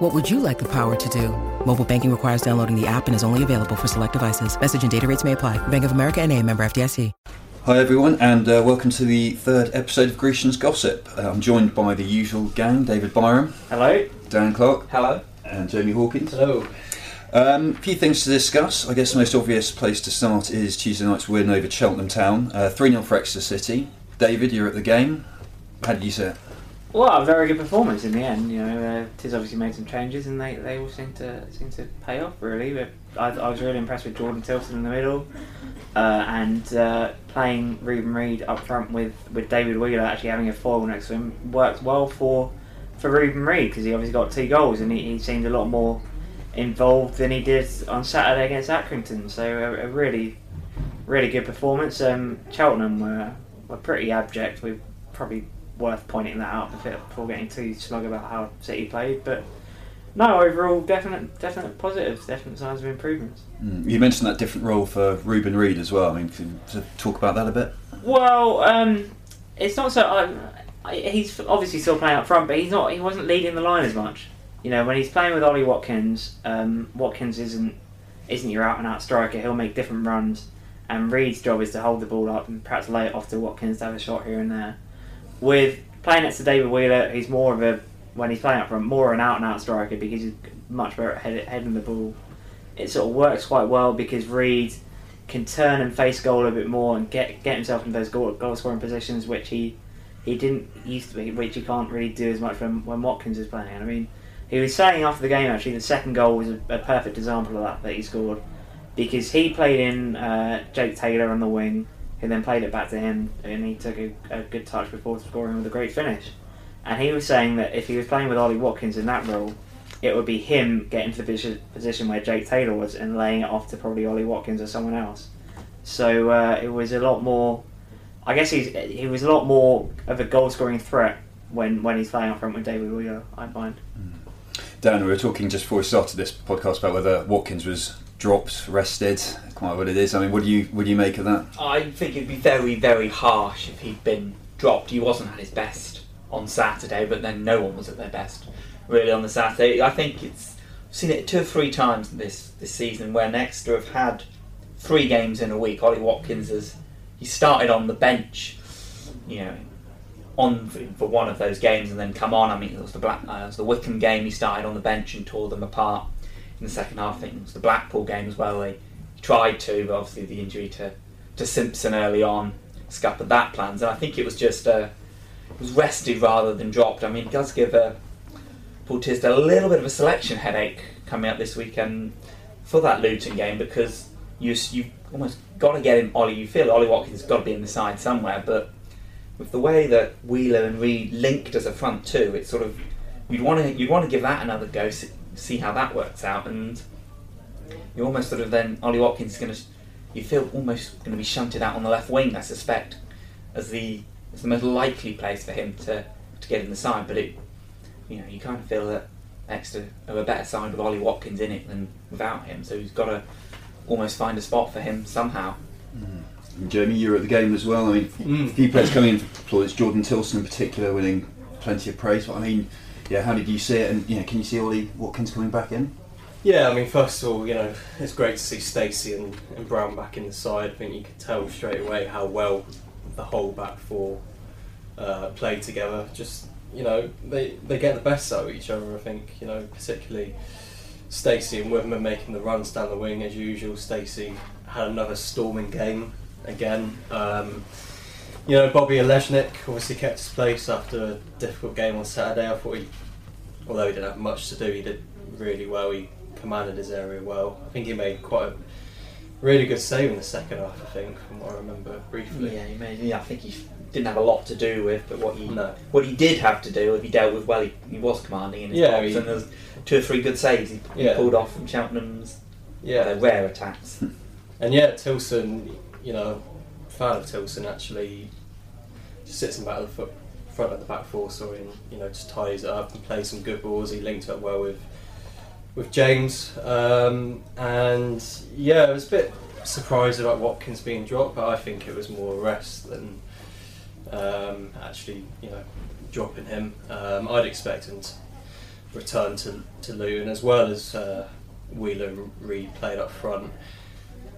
What would you like the power to do? Mobile banking requires downloading the app and is only available for select devices. Message and data rates may apply. Bank of America and a member FDIC. Hi everyone, and uh, welcome to the third episode of Grecian's Gossip. Uh, I'm joined by the usual gang: David Byram, Hello. Dan Clark, Hello. and Jamie Hawkins. Hello. Um, a few things to discuss. I guess the most obvious place to start is Tuesday night's win over Cheltenham Town, uh, three 0 for Exeter City. David, you're at the game. How did you see it? Well, a very good performance in the end. You know, uh, Tiz obviously made some changes, and they, they all seem to seem to pay off really. But I, I was really impressed with Jordan Tillson in the middle, uh, and uh, playing Reuben Reid up front with, with David Wheeler actually having a foil next to him worked well for for Reuben Reid because he obviously got two goals and he, he seemed a lot more involved than he did on Saturday against Accrington. So a, a really really good performance. Um, Cheltenham were were pretty abject. We probably worth pointing that out before before getting too smug about how City played, but. No, overall, definite, definite positives, definite signs of improvements. Mm. You mentioned that different role for Reuben Reid as well. I mean, can you talk about that a bit? Well, um, it's not so. Um, he's obviously still playing up front, but he's not. He wasn't leading the line as much. You know, when he's playing with Ollie Watkins, um, Watkins isn't isn't your out and out striker. He'll make different runs, and Reid's job is to hold the ball up and perhaps lay it off to Watkins to have a shot here and there. With playing next to David Wheeler, he's more of a when he's playing up front, more of an out and out striker because he's much better at head, heading the ball. It sort of works quite well because Reid can turn and face goal a bit more and get get himself in those goal, goal scoring positions which he he didn't used to be, which he can't really do as much when, when Watkins is playing. And I mean, he was saying after the game actually the second goal was a, a perfect example of that that he scored because he played in uh, Jake Taylor on the wing, who then played it back to him, and he took a, a good touch before scoring with a great finish. And he was saying that if he was playing with Ollie Watkins in that role, it would be him getting to the position, where Jake Taylor was and laying it off to probably Ollie Watkins or someone else. So uh, it was a lot more. I guess he's he was a lot more of a goal scoring threat when, when he's playing up front with David Wheeler. I find. Dan, we were talking just before we started this podcast about whether Watkins was dropped, rested, quite what it is. I mean, what do you what do you make of that? I think it'd be very, very harsh if he'd been dropped. He wasn't at his best on Saturday, but then no one was at their best really on the Saturday. I think it's I've seen it two or three times this this season where Exeter have had three games in a week. Ollie Watkins has he started on the bench, you know, on for, one of those games and then come on. I mean, it was the Black, uh, it was the Wycombe game. He started on the bench and tore them apart in the second half. I think it was the Blackpool game as well. He, he tried to, but obviously the injury to to Simpson early on scuppered that plans. And I think it was just uh, it was rested rather than dropped. I mean, it does give uh, Paul Tisdale a little bit of a selection headache coming up this weekend for that Luton game because you you almost got to get him Ollie. You feel Ollie Watkins has got to be in the side somewhere, but with the way that Wheeler and Reid linked as a front two, it's sort of you'd want to you'd want to give that another go, see, see how that works out, and you're almost sort of then Ollie Watkins is going to you feel almost going to be shunted out on the left wing, I suspect, as the as the most likely place for him to, to get in the side. But it you know you kind of feel that Exeter are a better side with Ollie Watkins in it than without him, so he's got to almost find a spot for him somehow. And Jamie, you were at the game as well. I mean, Mm. a few players coming in for plaudits. Jordan Tillson in particular, winning plenty of praise. But I mean, yeah, how did you see it? And you know, can you see Ollie Watkins coming back in? Yeah, I mean, first of all, you know, it's great to see Stacey and, and Brown back in the side. I think you could tell straight away how well the whole back four uh, play together. Just, you know, they, they get the best out of each other, I think, you know, particularly Stacey and Woodman making the runs down the wing as usual. Stacey had another storming game again. Um, you know, Bobby Olejnik obviously kept his place after a difficult game on Saturday. I thought he, although he didn't have much to do, he did really well. He commanded his area well. I think he made quite a really good save in the second half. I think, from what I remember briefly. Yeah, he made, yeah, I think he didn't have a lot to do with, but what he No. what he did have to do, if he dealt with well, he, he was commanding in his Yeah, box, and there was two or three good saves he, he Yeah. pulled off from Cheltenham's Yeah, rare attacks. and yeah, Tillson, you know, fan of Tillson actually sits in the the front of the back four, so and you know just ties it up and plays some good balls. He linked up well with with James, um, and yeah, I was a bit surprised about Watkins being dropped, but I think it was more rest than um, actually you know dropping him. Um, I'd expect him to return to to Luton as well as uh, Wheeler and Reid played up front.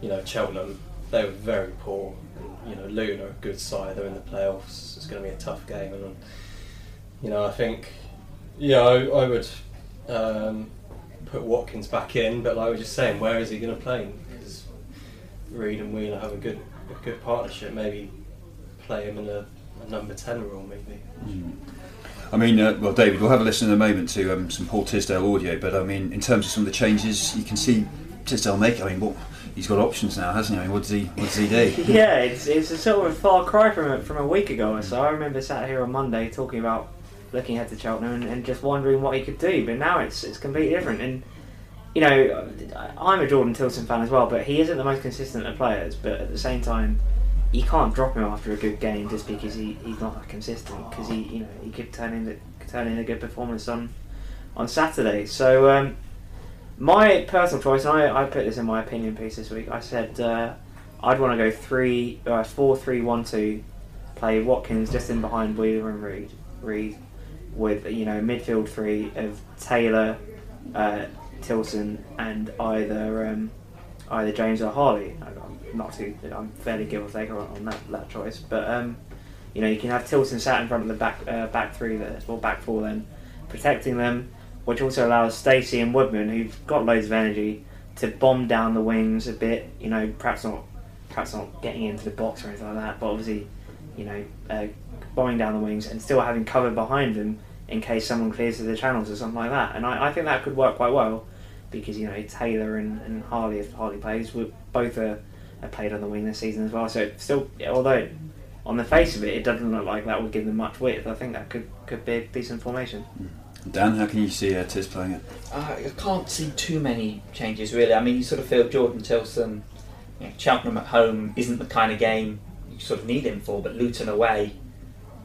You know Cheltenham they were very poor. And, you know, Luton are a good side. They're in the playoffs. It's going to be a tough game, and you know, I think, yeah, I, I would um, put Watkins back in. But like I was just saying, where is he going to play? Because Reid and Wheeler have a good, a good partnership. Maybe play him in a, a number ten role, maybe. Mm. I mean, uh, well, David, we'll have a listen in a moment to um, some Paul Tisdale audio, but I mean, in terms of some of the changes you can see Tisdale make, I mean, what he's got options now, hasn't he? I mean, what does he what does he do? yeah, it's, it's a sort of far cry from a, from a week ago or so. I remember sat here on Monday talking about looking ahead to Cheltenham and, and just wondering what he could do, but now it's it's completely different. And you know, I'm a Jordan Tillson fan as well, but he isn't the most consistent of players. But at the same time, you can't drop him after a good game just because he, he's not that consistent. Because he you know he could turn in the, turn in a good performance on on Saturday. So. Um, my personal choice, and I, I put this in my opinion piece this week. I said uh, I'd want to go three, uh, four, three, one, two. Play Watkins just in behind Wheeler and Reid. Reid with you know midfield three of Taylor, uh, Tillson, and either um, either James or Harley. I'm not too. I'm fairly give or take on, that, that choice, but um, you know you can have Tillson sat in front of the back uh, back three there or back four then, protecting them which also allows Stacey and Woodman, who've got loads of energy, to bomb down the wings a bit. You know, perhaps not, perhaps not getting into the box or anything like that, but obviously, you know, uh, bombing down the wings and still having cover behind them in case someone clears the channels or something like that. And I, I think that could work quite well because you know Taylor and, and Harley, if Harley plays, were both are, are played on the wing this season as well. So still, although on the face of it, it doesn't look like that would give them much width. I think that could could be a decent formation. Mm. Dan, how can you see uh, Tiz playing it? Uh, I can't see too many changes really. I mean, you sort of feel Jordan Tillson, you know, Cheltenham at home isn't the kind of game you sort of need him for, but Luton away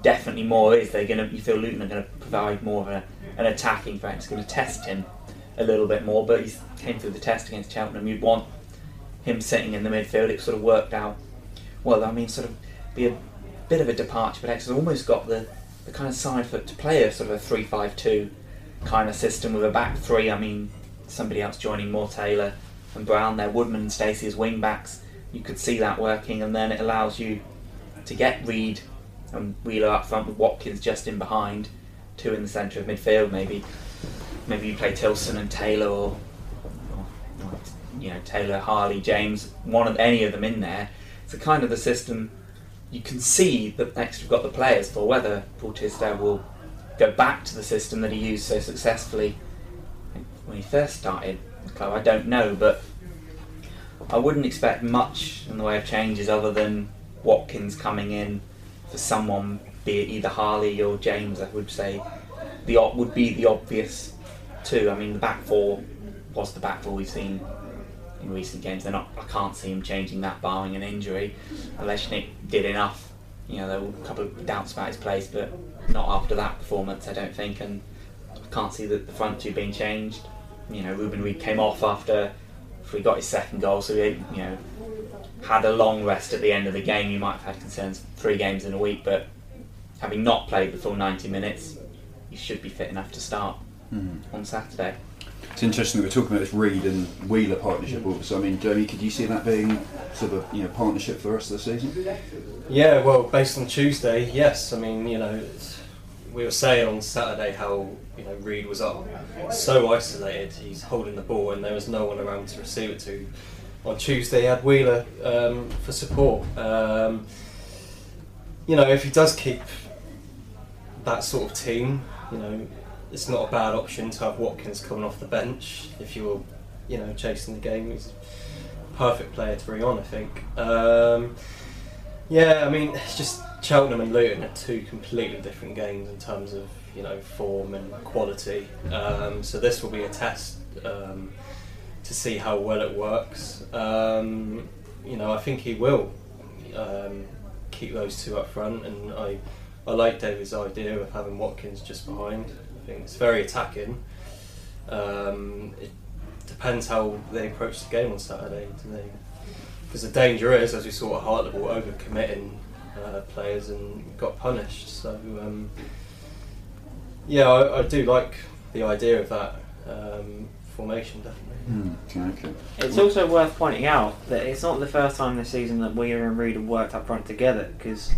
definitely more is. They're going to you feel Luton are going to provide more of a, an attacking threat. It's going to test him a little bit more, but he came through the test against Cheltenham. You'd want him sitting in the midfield. It sort of worked out well. I mean, sort of be a bit of a departure, but Exeter's almost got the the kind of side for to play a sort of a three-five-two kind of system with a back three. I mean, somebody else joining more Taylor and Brown there, Woodman and Stacey as wing backs. You could see that working, and then it allows you to get Reid and Wheeler up front with Watkins just in behind, two in the centre of midfield. Maybe, maybe you play Tillson and Taylor, or, you know Taylor, Harley, James, one of any of them in there. It's a kind of the system you can see that next we've got the players for whether Paul Tisdale will go back to the system that he used so successfully when he first started the club. I don't know, but I wouldn't expect much in the way of changes other than Watkins coming in for someone, be it either Harley or James. I would say the opt would be the obvious two. I mean, the back four was the back four we've seen in recent games. They're not. I can't see him changing that, barring an injury. Olejnik did enough. You know, there were a couple of doubts about his place, but not after that performance, I don't think. And I can't see the, the front two being changed. You know, Reuben Reid came off after he got his second goal, so he, you know, had a long rest at the end of the game. You might have had concerns three games in a week, but having not played the full 90 minutes, he should be fit enough to start mm-hmm. on Saturday. It's interesting that we're talking about this Reid and Wheeler partnership. Also, I mean, Joey, could you see that being sort of a you know partnership for the rest of the season? Yeah, well, based on Tuesday, yes. I mean, you know, we were saying on Saturday how you know Reid was up so isolated. He's holding the ball and there was no one around to receive it to. On Tuesday, he had Wheeler um, for support. Um, you know, if he does keep that sort of team, you know, it's not a bad option to have Watkins coming off the bench if you were, you know, chasing the game. He's a perfect player to bring on, I think. Um, yeah, I mean, it's just Cheltenham and Luton are two completely different games in terms of you know form and quality. Um, so this will be a test um, to see how well it works. Um, you know, I think he will. um, keep those two up front, and I I like David's idea of having Watkins just behind. I think it's very attacking. Um, it depends how they approach the game on Saturday. Because the danger is, as we saw at Hartlepool, over committing uh, players and got punished. So um, yeah, I, I do like the idea of that um, formation definitely. Okay, okay. It's also worth pointing out that it's not the first time this season that Wheeler and Reid have worked up front together because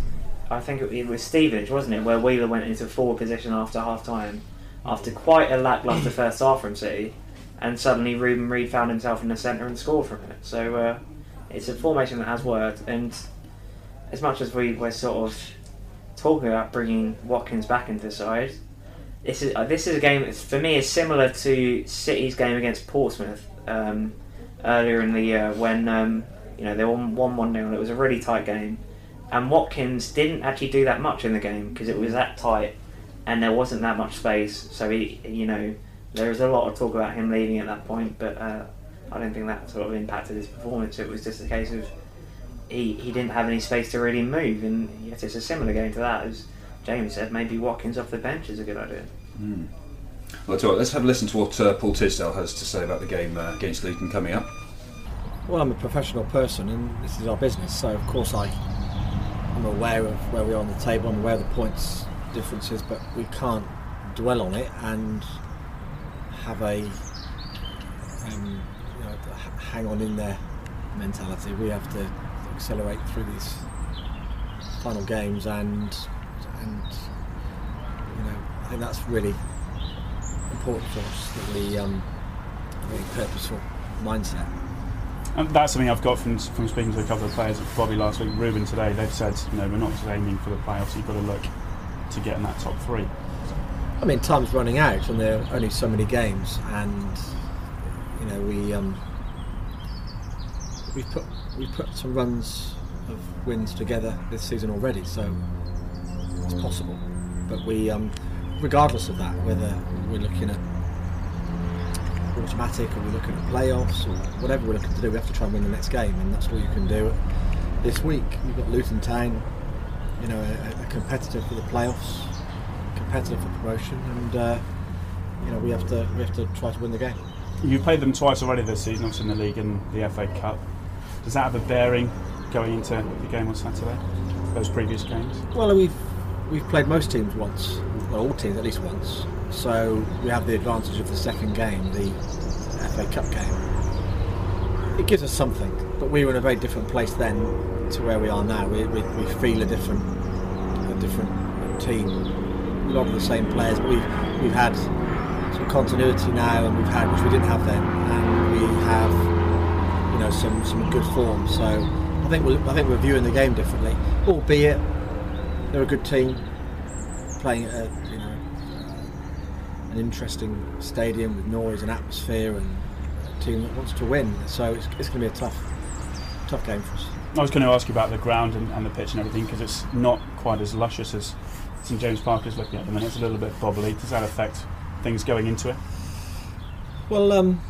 I think it was Stevenage, wasn't it, where Wheeler went into forward position after half time after quite a lacklustre first half from City and suddenly Reuben Reid found himself in the centre and scored from it. So uh, it's a formation that has worked and as much as we were sort of talking about bringing Watkins back into the side, this is uh, this is a game that for me is similar to City's game against Portsmouth um, earlier in the year when um, you know they won one one 0 It was a really tight game, and Watkins didn't actually do that much in the game because it was that tight, and there wasn't that much space. So he, you know, there was a lot of talk about him leaving at that point, but uh, I don't think that sort of impacted his performance. It was just a case of he, he didn't have any space to really move, and yet it's a similar game to that as Jamie said, maybe Watkins off the bench is a good idea. Hmm. Well, tell let's have a listen to what uh, Paul Tisdale has to say about the game uh, against Luton coming up. Well, I'm a professional person, and this is our business, so of course I, I'm aware of where we are on the table. I'm aware of the points differences, but we can't dwell on it and have a um, you know, hang on in there mentality. We have to accelerate through these final games and and you know I think that's really important for us that we um, very purposeful mindset. And that's something I've got from from speaking to a couple of players, Bobby last week, Reuben today. They've said, you know, we're not just aiming for the playoffs. You've got to look to get in that top three. I mean, time's running out, and there are only so many games, and you know we um, we've put we've put some runs of wins together this season already, so it's possible. But we, um, regardless of that, whether we're looking at automatic or we're looking at playoffs or whatever we're looking to do, we have to try and win the next game, and that's all you can do. This week, you've got Luton Town, you know, a, a competitor for the playoffs, competitor for promotion, and uh, you know we have to we have to try to win the game. You've played them twice already this season, obviously in the league and the FA Cup. Does that have a bearing going into the game on Saturday? Those previous games? Well, we've we've played most teams once, well, all teams at least once. So we have the advantage of the second game, the FA Cup game. It gives us something, but we were in a very different place then to where we are now. We, we, we feel a different a different team. A lot of the same players, but we've we've had some continuity now, and we've had which we didn't have then, and we have you know some some good form. So I think we're, I think we're viewing the game differently, albeit they're a good team playing at a, you know an interesting stadium with noise and atmosphere and a team that wants to win. So it's, it's going to be a tough tough game for us. I was going to ask you about the ground and, and the pitch and everything because it's not quite as luscious as St James Park is looking at the minute. It's a little bit bobbly. Does that affect things going into it? Well, um,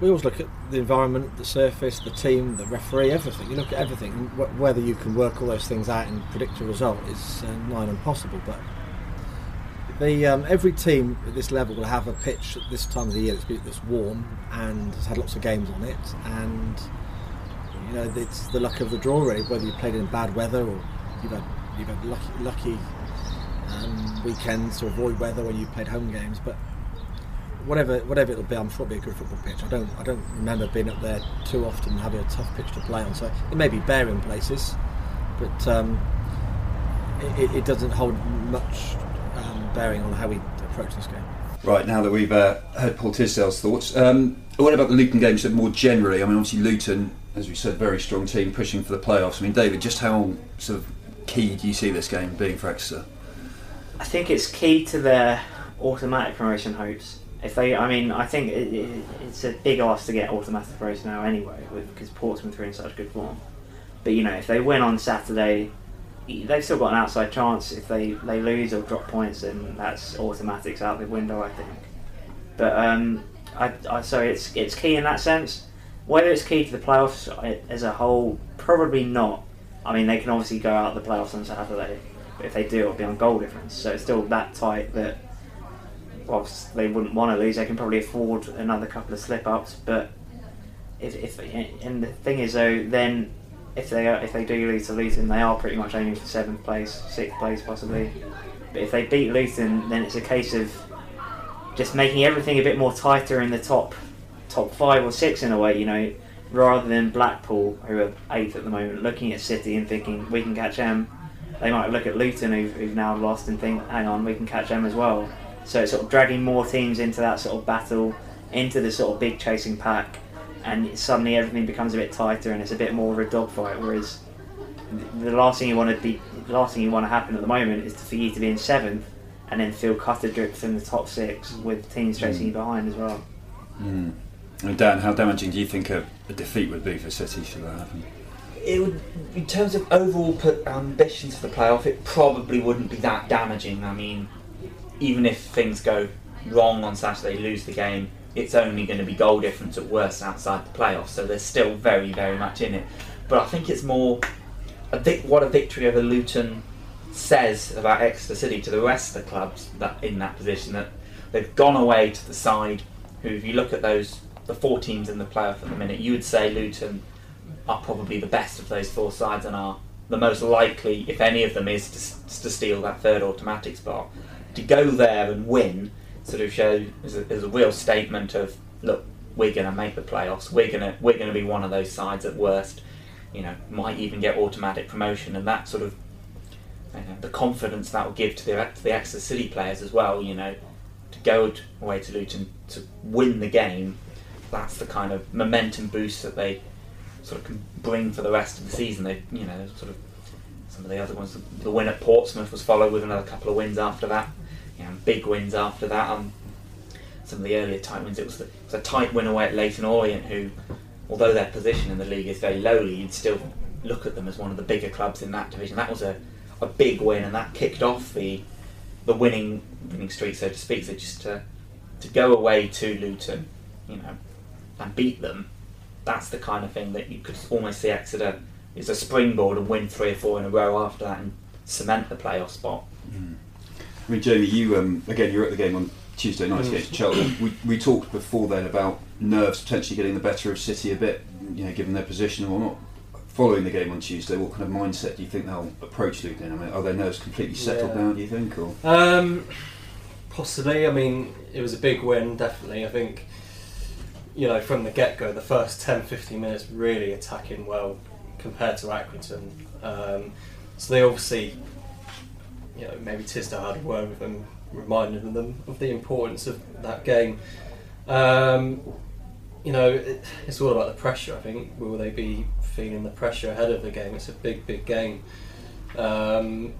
we always look at the environment, the surface, the team, the referee, everything. You look at everything. Wh- Whether you can work all those things out and predict a result is uh, nigh impossible. But the, um, every team at this level will have a pitch at this time of the year that's, that's warm and has had lots of games on it. And you know, it's the luck of the draw, really. Whether you played in bad weather or you've had you've had lucky, lucky um, weekends to avoid weather when you played home games, but whatever whatever it'll be, I'm sure it'll be a good football pitch. I don't I don't remember being up there too often and having a tough pitch to play on. So it may be bare in places, but um, it, it doesn't hold much um, bearing on how we approach this game. Right, now that we've uh, heard Paul Tisdale's thoughts, um, what about the Luton game so more generally? I mean, obviously, Luton, as we said, very strong team pushing for the playoffs. I mean, David, just how sort of key do you see this game being for Exeter? I think it's key to their automatic promotion hopes. If they, I mean, I think it, it, it's a big ask to get automatic promotion now anyway, because Portsmouth are in such good form. But you know, if they win on Saturday, they've still got an outside chance. If they, they lose or drop points, then that's automatics out the window, I think. But um, I, I, so it's it's key in that sense. Whether it's key to the playoffs uh, as a whole, probably not. I mean, they can obviously go out of the playoffs on Saturday, but if they do, it'll be on goal difference. So it's still that tight that whilst they wouldn't want to lose, they can probably afford another couple of slip ups. But if, if and the thing is though, then if they are, if they do lose to Luton, they are pretty much aiming for seventh place, sixth place possibly. But if they beat Luton, then it's a case of just making everything a bit more tighter in the top top five or six in a way. You know, rather than Blackpool, who are eighth at the moment, looking at City and thinking we can catch them. They might look at Luton, who've, who've now lost, and think, hang on, we can catch them as well. So it's sort of dragging more teams into that sort of battle, into the sort of big chasing pack, and suddenly everything becomes a bit tighter and it's a bit more of a dogfight. Whereas the last thing you want to be, the last thing you want to happen at the moment is for you to be in seventh and then feel cut adrift from the top six with teams chasing you behind as well. Mm. And Dan, how damaging do you think a, a defeat would be for City should that happen? It would, in terms of overall put um, ambitions for the playoff, it probably wouldn't be that damaging. I mean, even if things go wrong on Saturday, lose the game, it's only going to be goal difference at worst outside the playoffs. So they're still very, very much in it. But I think it's more a what a victory over Luton says about Exeter City to the rest of the clubs that in that position that they've gone away to the side who, if you look at those the four teams in the playoff at the minute, you would say Luton are probably the best of those four sides and are the most likely, if any of them is, to, to steal that third automatic spot. To go there and win sort of shows is a, is a real statement of look, we're going to make the playoffs. We're going to we're going to be one of those sides at worst. You know, might even get automatic promotion, and that sort of you know, the confidence that will give to the to the Exeter City players as well. You know, to go away to Luton to win the game that's the kind of momentum boost that they sort of can bring for the rest of the season. They, you know, sort of some of the other ones. The win at Portsmouth was followed with another couple of wins after that. You know, big wins after that. Um, some of the earlier tight wins. It was, the, it was a tight win away at Leyton Orient, who, although their position in the league is very lowly, you'd still look at them as one of the bigger clubs in that division. That was a, a big win, and that kicked off the the winning winning streak, so to speak. So just to to go away to Luton, you know, and beat them, that's the kind of thing that you could almost see Exeter is a springboard and win three or four in a row after that and cement the playoff spot. Mm. I mean, Jamie, you um, again, you're at the game on Tuesday night against Cheltenham. We, we talked before then about nerves potentially getting the better of City a bit, you know, given their position or not. Following the game on Tuesday, what kind of mindset do you think they'll approach Luton? I mean, are their nerves completely settled Yeah. down? Do you think, or Um, possibly. I mean, it was a big win, definitely. I think, you know, from the get go, the first 10 15 minutes really attacking well compared to Accrington. Um, so they obviously, you know, maybe Tisdale had a word with them, reminding them of the importance of that game. Um, you know, it, it's all about the pressure, I think. Will they be feeling the pressure ahead of the game? It's a big, big game. Um,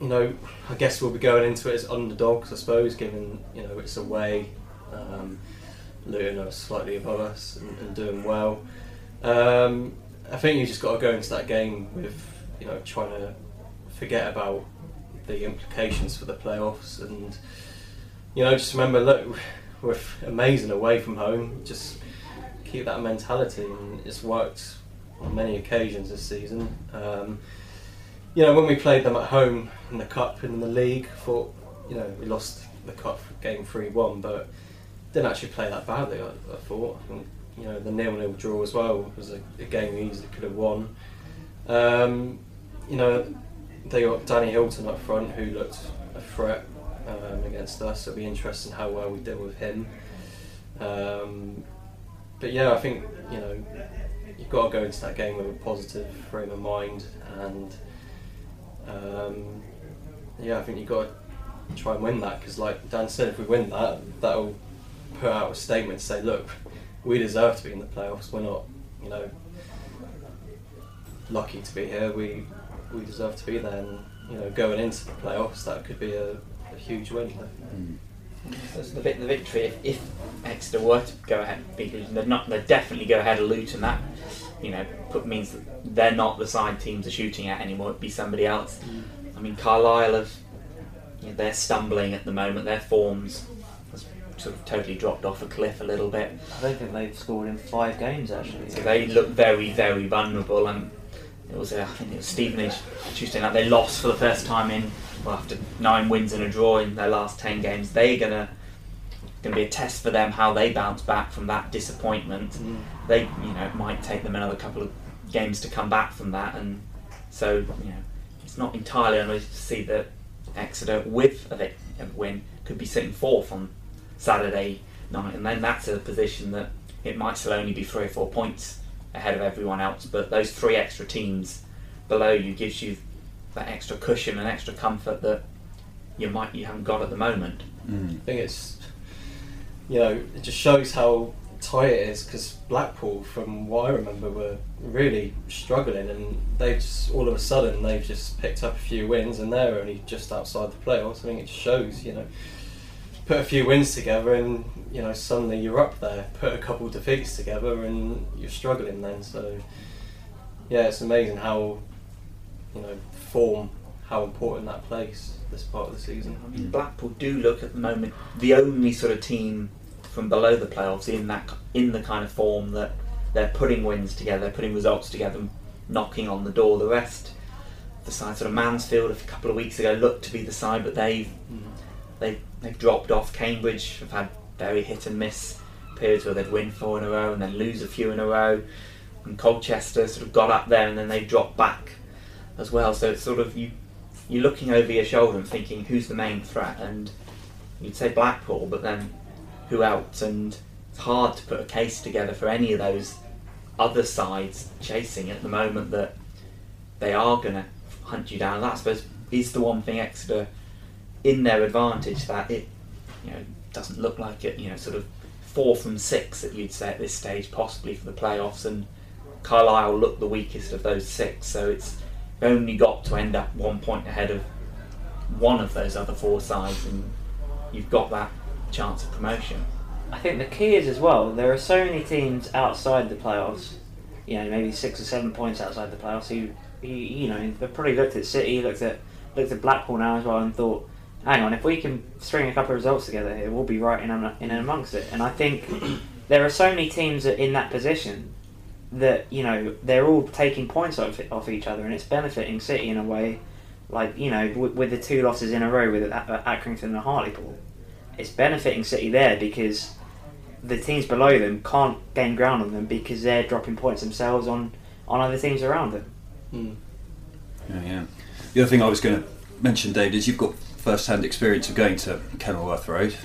you know, I guess we'll be going into it as underdogs, I suppose, given you know it's away. Um, Luton are slightly above us and, and doing well. Um, I think you just got to go into that game with you know trying to forget about the implications for the playoffs and you know just remember look we're amazing away from home. Just keep that mentality, and it's worked on many occasions this season. Um, you know, when we played them at home in the cup and in the league, thought you know we lost the cup game three one, but didn't actually play that badly. I, I thought. Think, you know, the nil nil draw as well was a, a game we easily could have won. Um, you know, they got Danny Hylton up front, who looked a threat um, against us. It'll be interesting how well we deal with him. Um, but yeah, I think you know you've got to go into that game with a positive frame of mind, and um, yeah, I think you've got to try and win that because, like Dan said, if we win that, that'll put out a statement to say, look, we deserve to be in the playoffs. We're not, you know, lucky to be here. We we deserve to be there, and you know, going into the playoffs, that could be a, a huge win. So the, vic- the victory, if, if Exeter were to go ahead and beat Luton, they'd, not, they'd definitely go ahead of Luton. That you know put, means that they're not the side teams are shooting at anymore. It'd be somebody else. Mm. I mean, Carlisle have you know, they're stumbling at the moment. Their forms has sort of totally dropped off a cliff a little bit. I don't think they've scored in five games actually. So they look very, very vulnerable, and it was uh, I think it was Stevenage Tuesday night. They lost for the first time in well after nine wins and a draw in their last ten games. They're gonna gonna be a test for them how they bounce back from that disappointment. Mm. They you know it might take them another couple of games to come back from that, and so you know it's not entirely unreasonable to see that Exeter with a, a win could be sitting fourth on Saturday night, and then that's a position that it might still only be three or four points ahead of everyone else. But those three extra teams below you gives you that extra cushion and extra comfort that you might you haven't got at the moment. Mm. I think it's, you know, it just shows how tight it is because Blackpool, from what I remember, were really struggling and they've just, all of a sudden, they've just picked up a few wins and they're only just outside the playoffs. I think it just shows, you know, put a few wins together and, you know, suddenly you're up there. Put a couple defeats together and you're struggling then. So, yeah, it's amazing how, you know, form, how important that plays this part of the season. I mean, Blackpool do look at the moment the only sort of team from below the playoffs in that in the kind of form that they're putting wins together, putting results together, knocking on the door. The rest, the side sort of Mansfield a couple of weeks ago looked to be the side, but they've mm. they they've dropped off. Cambridge have had very hit and miss periods where they'd win four in a row and then lose a few in a row. And Colchester sort of got up there and then they dropped back as well. So it's sort of you you're looking over your shoulder and thinking who's the main threat and you'd say Blackpool but then who else and it's hard to put a case together for any of those other sides chasing at the moment that they are going to hunt you down. That I suppose is the one thing Exeter in their advantage that it you know doesn't look like it you know sort of four from six that you'd say at this stage possibly for the playoffs and Carlisle look the weakest of those six so it's only got to end up one point ahead of one of those other four sides and you've got that chance of promotion I think the key is as well. There are so many teams outside the playoffs. You know, maybe six or seven points outside the playoffs. Who, you know, they've probably looked at City, looked at looked at Blackpool now as well, and thought, hang on, if we can string a couple of results together here, we'll be right in in and amongst it. And I think there are so many teams that in that position that you know they're all taking points off, off each other, and it's benefiting City in a way. Like you know, with, with the two losses in a row with Ac- Accrington and Hartlepool, it's benefiting City there because the teams below them can't gain ground on them because they're dropping points themselves on, on other teams around them. Mm. Yeah, yeah. The other thing I was going to mention, David, is you've got first-hand experience of going to Kenilworth Road.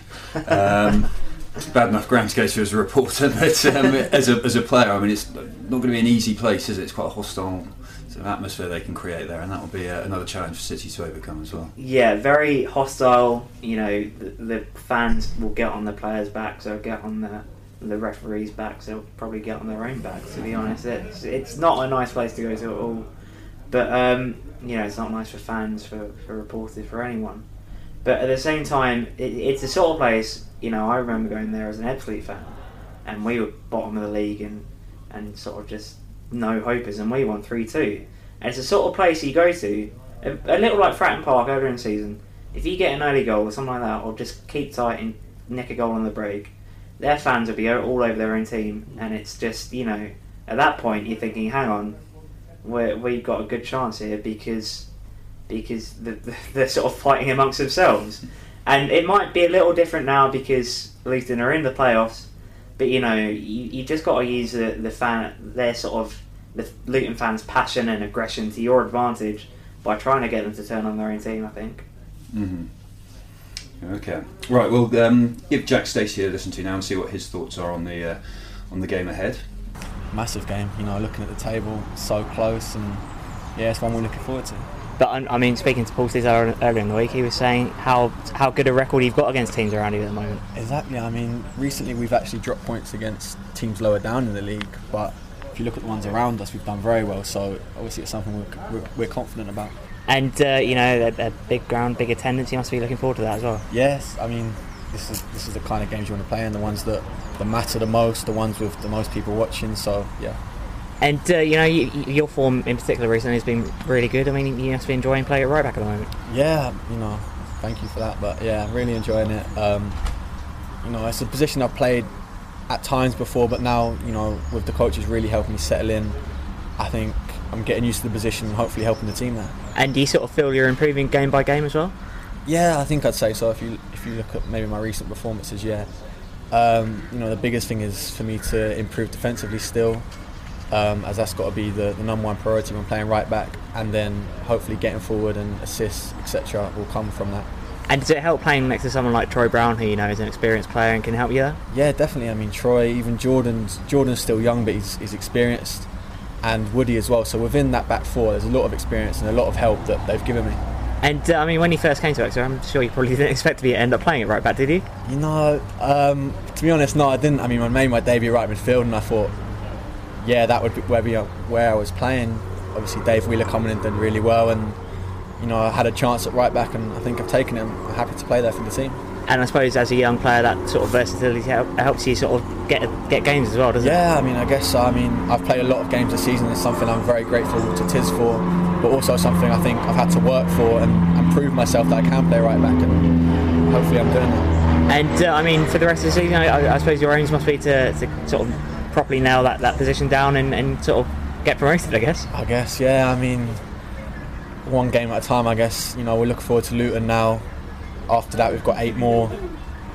Um, bad enough ground to go to as a reporter, but um, as a as a player, I mean, it's not going to be an easy place, is it? It's quite a hostile sort of atmosphere they can create there, and that will be uh, another challenge for City to overcome as well. Yeah, very hostile. You know, the, the fans will get on the players' backs, they'll get on the the referees' backs, they'll probably get on their own backs. To be honest, it's it's not a nice place to go to at all. But um, you know, it's not nice for fans, for for reporters, for anyone. But at the same time, it, it's the sort of place. You know, I remember going there as an Ebbsfleet fan, and we were bottom of the league and and sort of just no hopers, and we won three two. And it's the sort of place you go to, a, a little like Fratton Park earlier in season. If you get an early goal or something like that, or just keep tight and nick a goal on the break, their fans will be all over their own team, and it's just you know at that point you're thinking, hang on, we we've got a good chance here because because the, the, they're sort of fighting amongst themselves, and it might be a little different now because Luton are in the playoffs, but you know you, you just got to use the the fan their sort of the Luton fans' passion and aggression to your advantage by trying to get them to turn on their own team. I think. Mm-hmm. Okay, right. Well, um, give Jack Stacey a listen to now and see what his thoughts are on the uh, on the game ahead. Massive game, you know, looking at the table, so close, and yeah, it's one we're looking forward to. But I mean, speaking to Paul Cesar earlier in the week, he was saying how how good a record you've got against teams around you at the moment. Exactly. I mean, recently we've actually dropped points against teams lower down in the league, but if you look at the ones around us, we've done very well. So obviously, it's something we're, we're, we're confident about. And uh, you know, a, a big ground, big attendance. You must be looking forward to that as well. Yes, I mean, this is this is the kind of games you want to play, and the ones that, that matter the most, the ones with the most people watching. So yeah. And uh, you know, you, your form in particular recently has been really good. I mean, you must be enjoying playing at right back at the moment. Yeah, you know, thank you for that. But yeah, I'm really enjoying it. Um, you know, it's a position I've played at times before, but now, you know, with the coaches really helping me settle in, I think I'm getting used to the position and hopefully helping the team there. And do you sort of feel you're improving game by game as well? Yeah, I think I'd say so. If you if you look at maybe my recent performances, yeah. Um, you know, the biggest thing is for me to improve defensively still, um, as that's got to be the, the number one priority when playing right back, and then hopefully getting forward and assists, etc., will come from that. And does it help playing next to someone like Troy Brown, who you know is an experienced player and can help you there? Yeah, definitely. I mean, Troy, even Jordan's Jordan's still young, but he's, he's experienced, and Woody as well. So within that back four, there's a lot of experience and a lot of help that they've given me. And uh, I mean, when you first came to Exeter, I'm sure you probably didn't expect to be end up playing it right back, did you? You know, um, to be honest, no, I didn't. I mean, I made my debut right midfield, and I thought, yeah, that would be where, where I was playing. Obviously, Dave Wheeler coming in did really well, and you know, I had a chance at right back, and I think I've taken him. I'm happy to play there for the team. And I suppose as a young player, that sort of versatility helps you sort of get get games as well, doesn't yeah, it? Yeah, I mean, I guess so. I mean, I've played a lot of games this season. It's something I'm very grateful to Tiz for, but also something I think I've had to work for and, and prove myself that I can play right back, and hopefully I'm doing that. And uh, I mean, for the rest of the season, I, I, suppose your aims must be to, to sort of properly nail that, that position down and, and sort of get promoted, I guess. I guess, yeah. I mean, one game at a time, I guess. You know, we're looking forward to Luton now. After that, we've got eight more.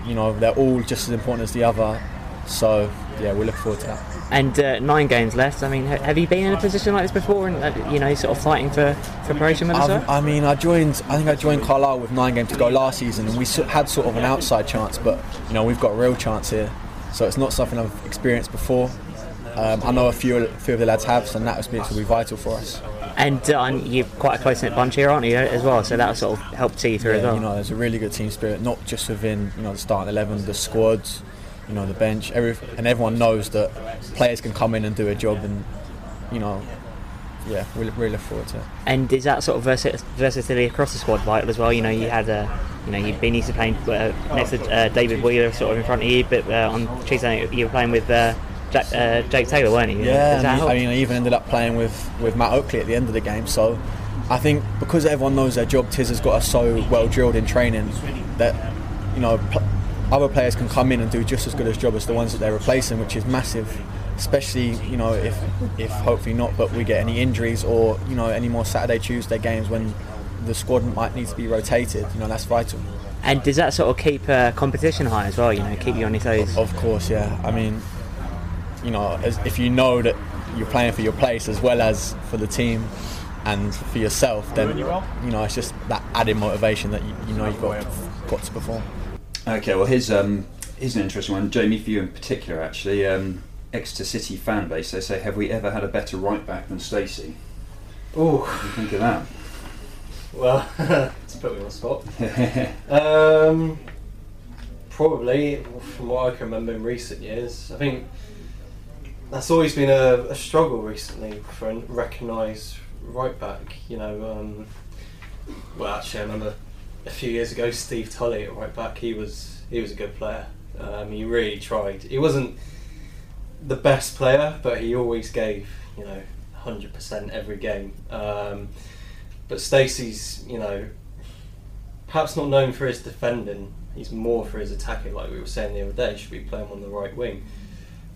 You know, they're all just as important as the other. So, yeah, we look forward to that. And uh, nine games left. I mean, have you been in a position like this before, and uh, you know, sort of fighting for, for promotion with us? I mean, I joined. I think I joined Carlisle with nine games to go last season, and we had sort of an outside chance, but you know, we've got a real chance here. So it's not something I've experienced before. Um, I know a few, a few of the lads have, so that experience will be vital for us. And uh, you're quite a close knit bunch here, aren't you, as well? So that'll sort of help see you through yeah, as well. You know, there's a really good team spirit, not just within you know the starting eleven, the squads, you know, the bench, every, and everyone knows that players can come in and do a job, and you know, yeah, we really look forward to it. And is that sort of versatility across the squad vital as well? You know, you had a, you know, you've been used to playing uh, next to uh, David Wheeler, sort of in front of you, but uh, on Tuesday you were playing with. Uh, uh, Jake Taylor, weren't you? Yeah, I mean, I even ended up playing with, with Matt Oakley at the end of the game. So I think because everyone knows their job, Tiz has got us so well drilled in training that you know other players can come in and do just as good a job as the ones that they're replacing, which is massive. Especially, you know, if if hopefully not, but we get any injuries or you know any more Saturday Tuesday games when the squad might need to be rotated. You know, that's vital. And does that sort of keep uh, competition high as well? You know, keep you on your toes. Of course, yeah. I mean, you know, as, if you know that you're playing for your place as well as for the team and for yourself, then you know it's just that added motivation that you, you know you've got got to perform. Okay, well here's um here's an interesting one, Jamie, for you in particular. Actually, um, Exeter City fan base. They say, have we ever had a better right back than Stacey? Oh, what think of that? Well, to put me on the spot. um, probably, from what I can remember in recent years, I think that's always been a, a struggle recently for a recognised right back. You know, um, well, actually, I remember a few years ago, Steve Tully at right back. He was he was a good player. Um, he really tried. He wasn't the best player, but he always gave you know hundred percent every game. Um, but Stacey's you know perhaps not known for his defending. He's more for his attacking, like we were saying the other day. Should be playing on the right wing.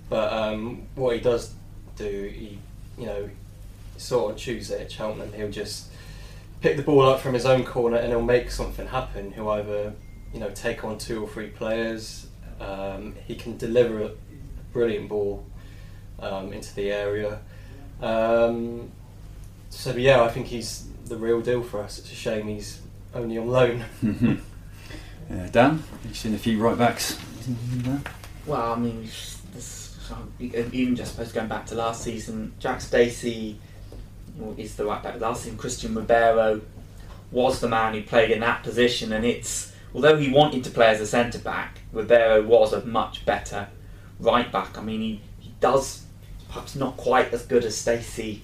But um, what he does do, he you know, sort of Tuesday at Cheltenham, he'll just pick the ball up from his own corner and he'll make something happen. He'll either you know take on two or three players. Um, he can deliver a brilliant ball um, into the area. Um, so yeah, I think he's the real deal for us. It's a shame he's only on loan. uh, Dan, you've seen a few right backs. Well, I mean, even just suppose going back to last season, Jack Stacey is the right back. Last season, Christian Ribeiro was the man who played in that position, and it's although he wanted to play as a centre back, Ribeiro was a much better right back. I mean, he, he does perhaps not quite as good as Stacey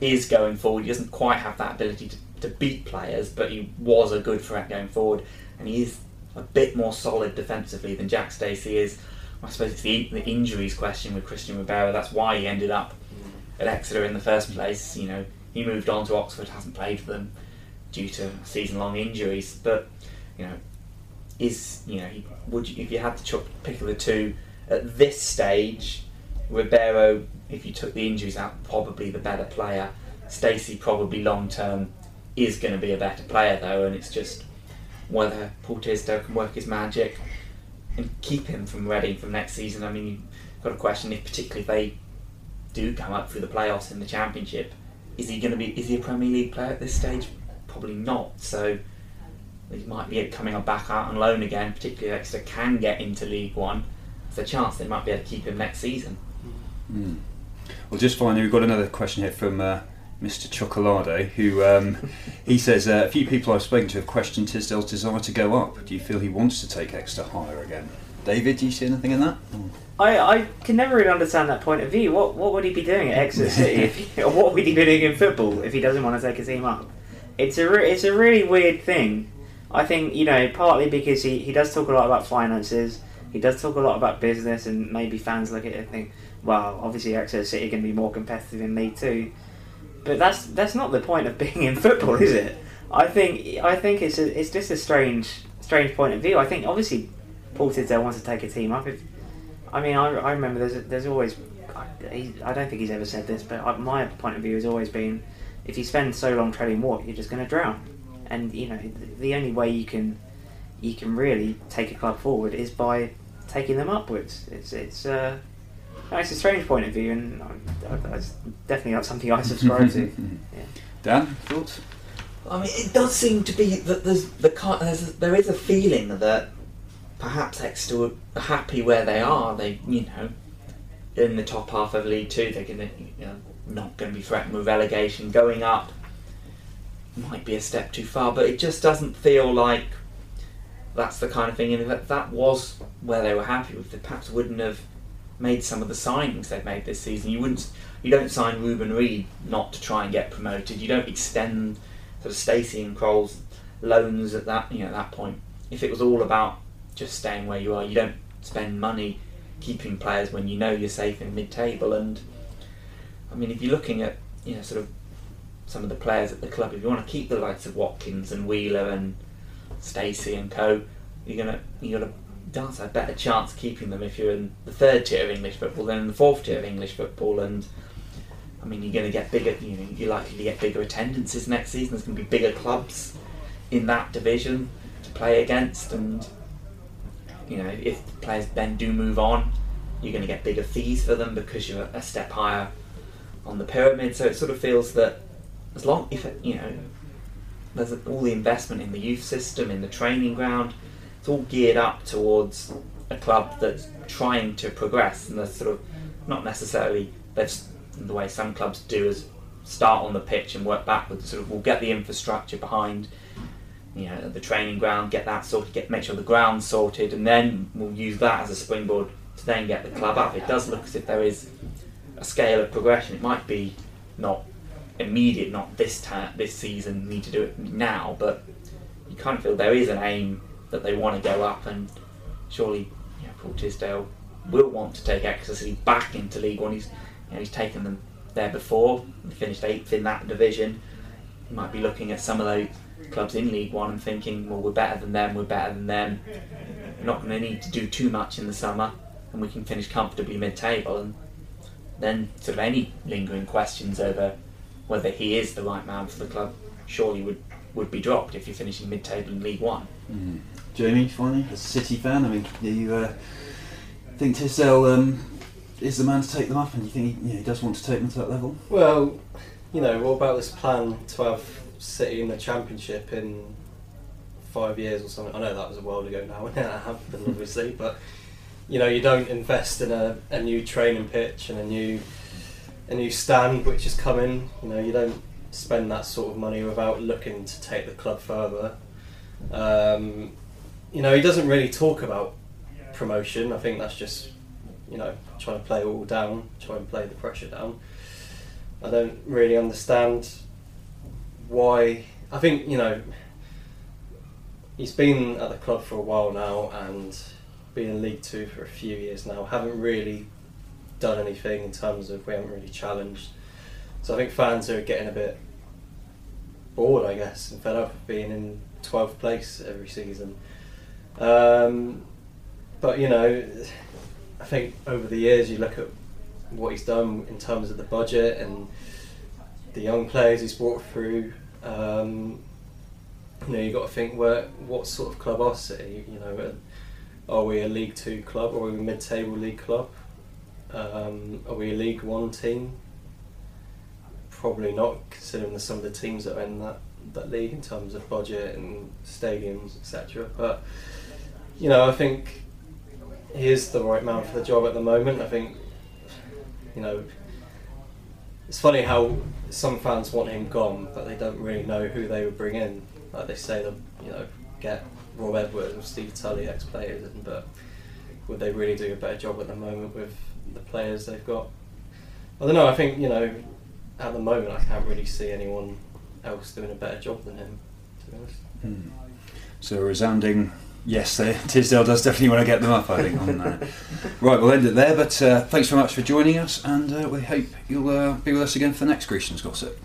is going forward. He doesn't quite have that ability to, to beat players, but he was a good threat going forward, and he is a bit more solid defensively than Jack Stacey is. I suppose it's the, the injuries question with Christian Ribeiro. That's why he ended up at Exeter in the first place. You know, he moved on to Oxford, hasn't played for them due to season-long injuries. But you know, is you know, he, would you, if you had to pick the two at this stage, Ribeiro, if you took the injuries out, probably the better player. Stacey probably long term is going to be a better player though, and it's just whether Tisdale can work his magic and keep him from Reading from next season. I mean, you've got a question if particularly if they do come up through the playoffs in the Championship, is he going to be is he a Premier League player at this stage? Probably not. So he might be coming back out on loan again, particularly if Exeter can get into League One. There's a chance they might be able to keep him next season. Mm. Well, just finally, we've got another question here from uh, Mr. Chocolade, who um, he says uh, a few people I've spoken to have questioned Tisdale's desire to go up. Do you feel he wants to take Exeter higher again? David, do you see anything in that? I, I can never really understand that point of view. What what would he be doing at Exeter City? if he, or what would he be doing in football if he doesn't want to take a team up? It's a re- it's a really weird thing. I think you know partly because he, he does talk a lot about finances. He does talk a lot about business, and maybe fans look at it and think, well, obviously Exeter City can be more competitive in League Two. But that's that's not the point of being in football, is it? I think I think it's a, it's just a strange strange point of view. I think obviously Paul Tisdale wants to take a team up. If I mean, I, I remember there's a, there's always I, he, I don't think he's ever said this, but I, my point of view has always been if you spend so long treading water, you're just going to drown. And you know the, the only way you can you can really take a club forward is by taking them upwards. It's it's uh, no, it's a strange point of view, and I, I, it's definitely not something I subscribe to. Yeah. Dan, thoughts? I mean, it does seem to be that there's the there's, there is a feeling that perhaps Exeter are happy where they are. They, you know, in the top half of League Two, they're going to, you know, not going to be threatened with relegation. Going up might be a step too far, but it just doesn't feel like that's the kind of thing. And that that was where they were happy with. They perhaps wouldn't have made some of the signings they've made this season. You wouldn't, you don't sign Reuben Reid not to try and get promoted. You don't extend sort of Stacey and Kroll's loans at that, you know, at that point. If it was all about just staying where you are, you don't spend money keeping players when you know you're safe in mid-table. And I mean, if you're looking at, you know, sort of some of the players at the club, if you want to keep the likes of Watkins and Wheeler and Stacey and co, you're gonna you got dance a better chance keeping them if you're in the third tier of English football than in the fourth tier of English football. And I mean, you're going to get bigger. You know, you're likely to get bigger attendances next season. There's going to be bigger clubs in that division to play against, and you know, if players then do move on, you're going to get bigger fees for them because you're a step higher on the pyramid. So it sort of feels that as long if you know, there's all the investment in the youth system, in the training ground it's all geared up towards a club that's trying to progress and that's sort of not necessarily that's the way some clubs do is start on the pitch and work backwards. Sort of we'll get the infrastructure behind, you know, the training ground, get that sorted, get make sure the ground's sorted, and then we'll use that as a springboard to then get the club up. It does look as if there is a scale of progression. It might be not immediate, not this time, this season, need to do it now, but you kind of feel there is an aim that they want to go up, and surely you know, Paul Tisdale will want to take Exeter City back into League One. He's you know, he's taken them there before, he finished eighth in that division. He might be looking at some of those clubs in League One and thinking, well, we're better than them, we're better than them. We're not going to need to do too much in the summer, and we can finish comfortably mid-table. And then, sort of any lingering questions over whether he is the right man for the club, surely would would be dropped if you're finishing mid-table in League One. Mm. Jamie, finally, as a City fan, I mean, do you uh, think Tisdale um, is the man to take them up, and do you think he, you know, he does want to take them to that level? Well, you know, what about this plan to have City in the Championship in five years or something? I know that was a while ago now when that happened, obviously, but you know, you don't invest in a, a new training pitch and a new a new stand which is coming. You know, you don't spend that sort of money without looking to take the club further. Um, you know, he doesn't really talk about promotion. I think that's just, you know, trying to play it all down, try and play the pressure down. I don't really understand why. I think, you know, he's been at the club for a while now and been in League Two for a few years now. Haven't really done anything in terms of we haven't really challenged. So I think fans are getting a bit bored, I guess, and fed up of being in 12th place every season. Um, but you know, I think over the years you look at what he's done in terms of the budget and the young players he's brought through. Um, you know, you got to think where what sort of club are City? You know, are we a League Two club or are we a mid-table league club? Um, are we a League One team? Probably not, considering the, some of the teams that are in that, that league in terms of budget and stadiums, etc. But you know, I think he is the right man for the job at the moment. I think you know it's funny how some fans want him gone, but they don't really know who they would bring in. Like they say, them, you know, get Rob Edwards or Steve Tully, ex-players, but would they really do a better job at the moment with the players they've got? I don't know. I think you know, at the moment, I can't really see anyone else doing a better job than him. To be honest. Hmm. So a resounding yes, there. Tisdale does definitely want to get them up. I think on that. right, we'll end it there. But uh, thanks very much for joining us, and uh, we hope you'll uh, be with us again for the next Grecians Gossip.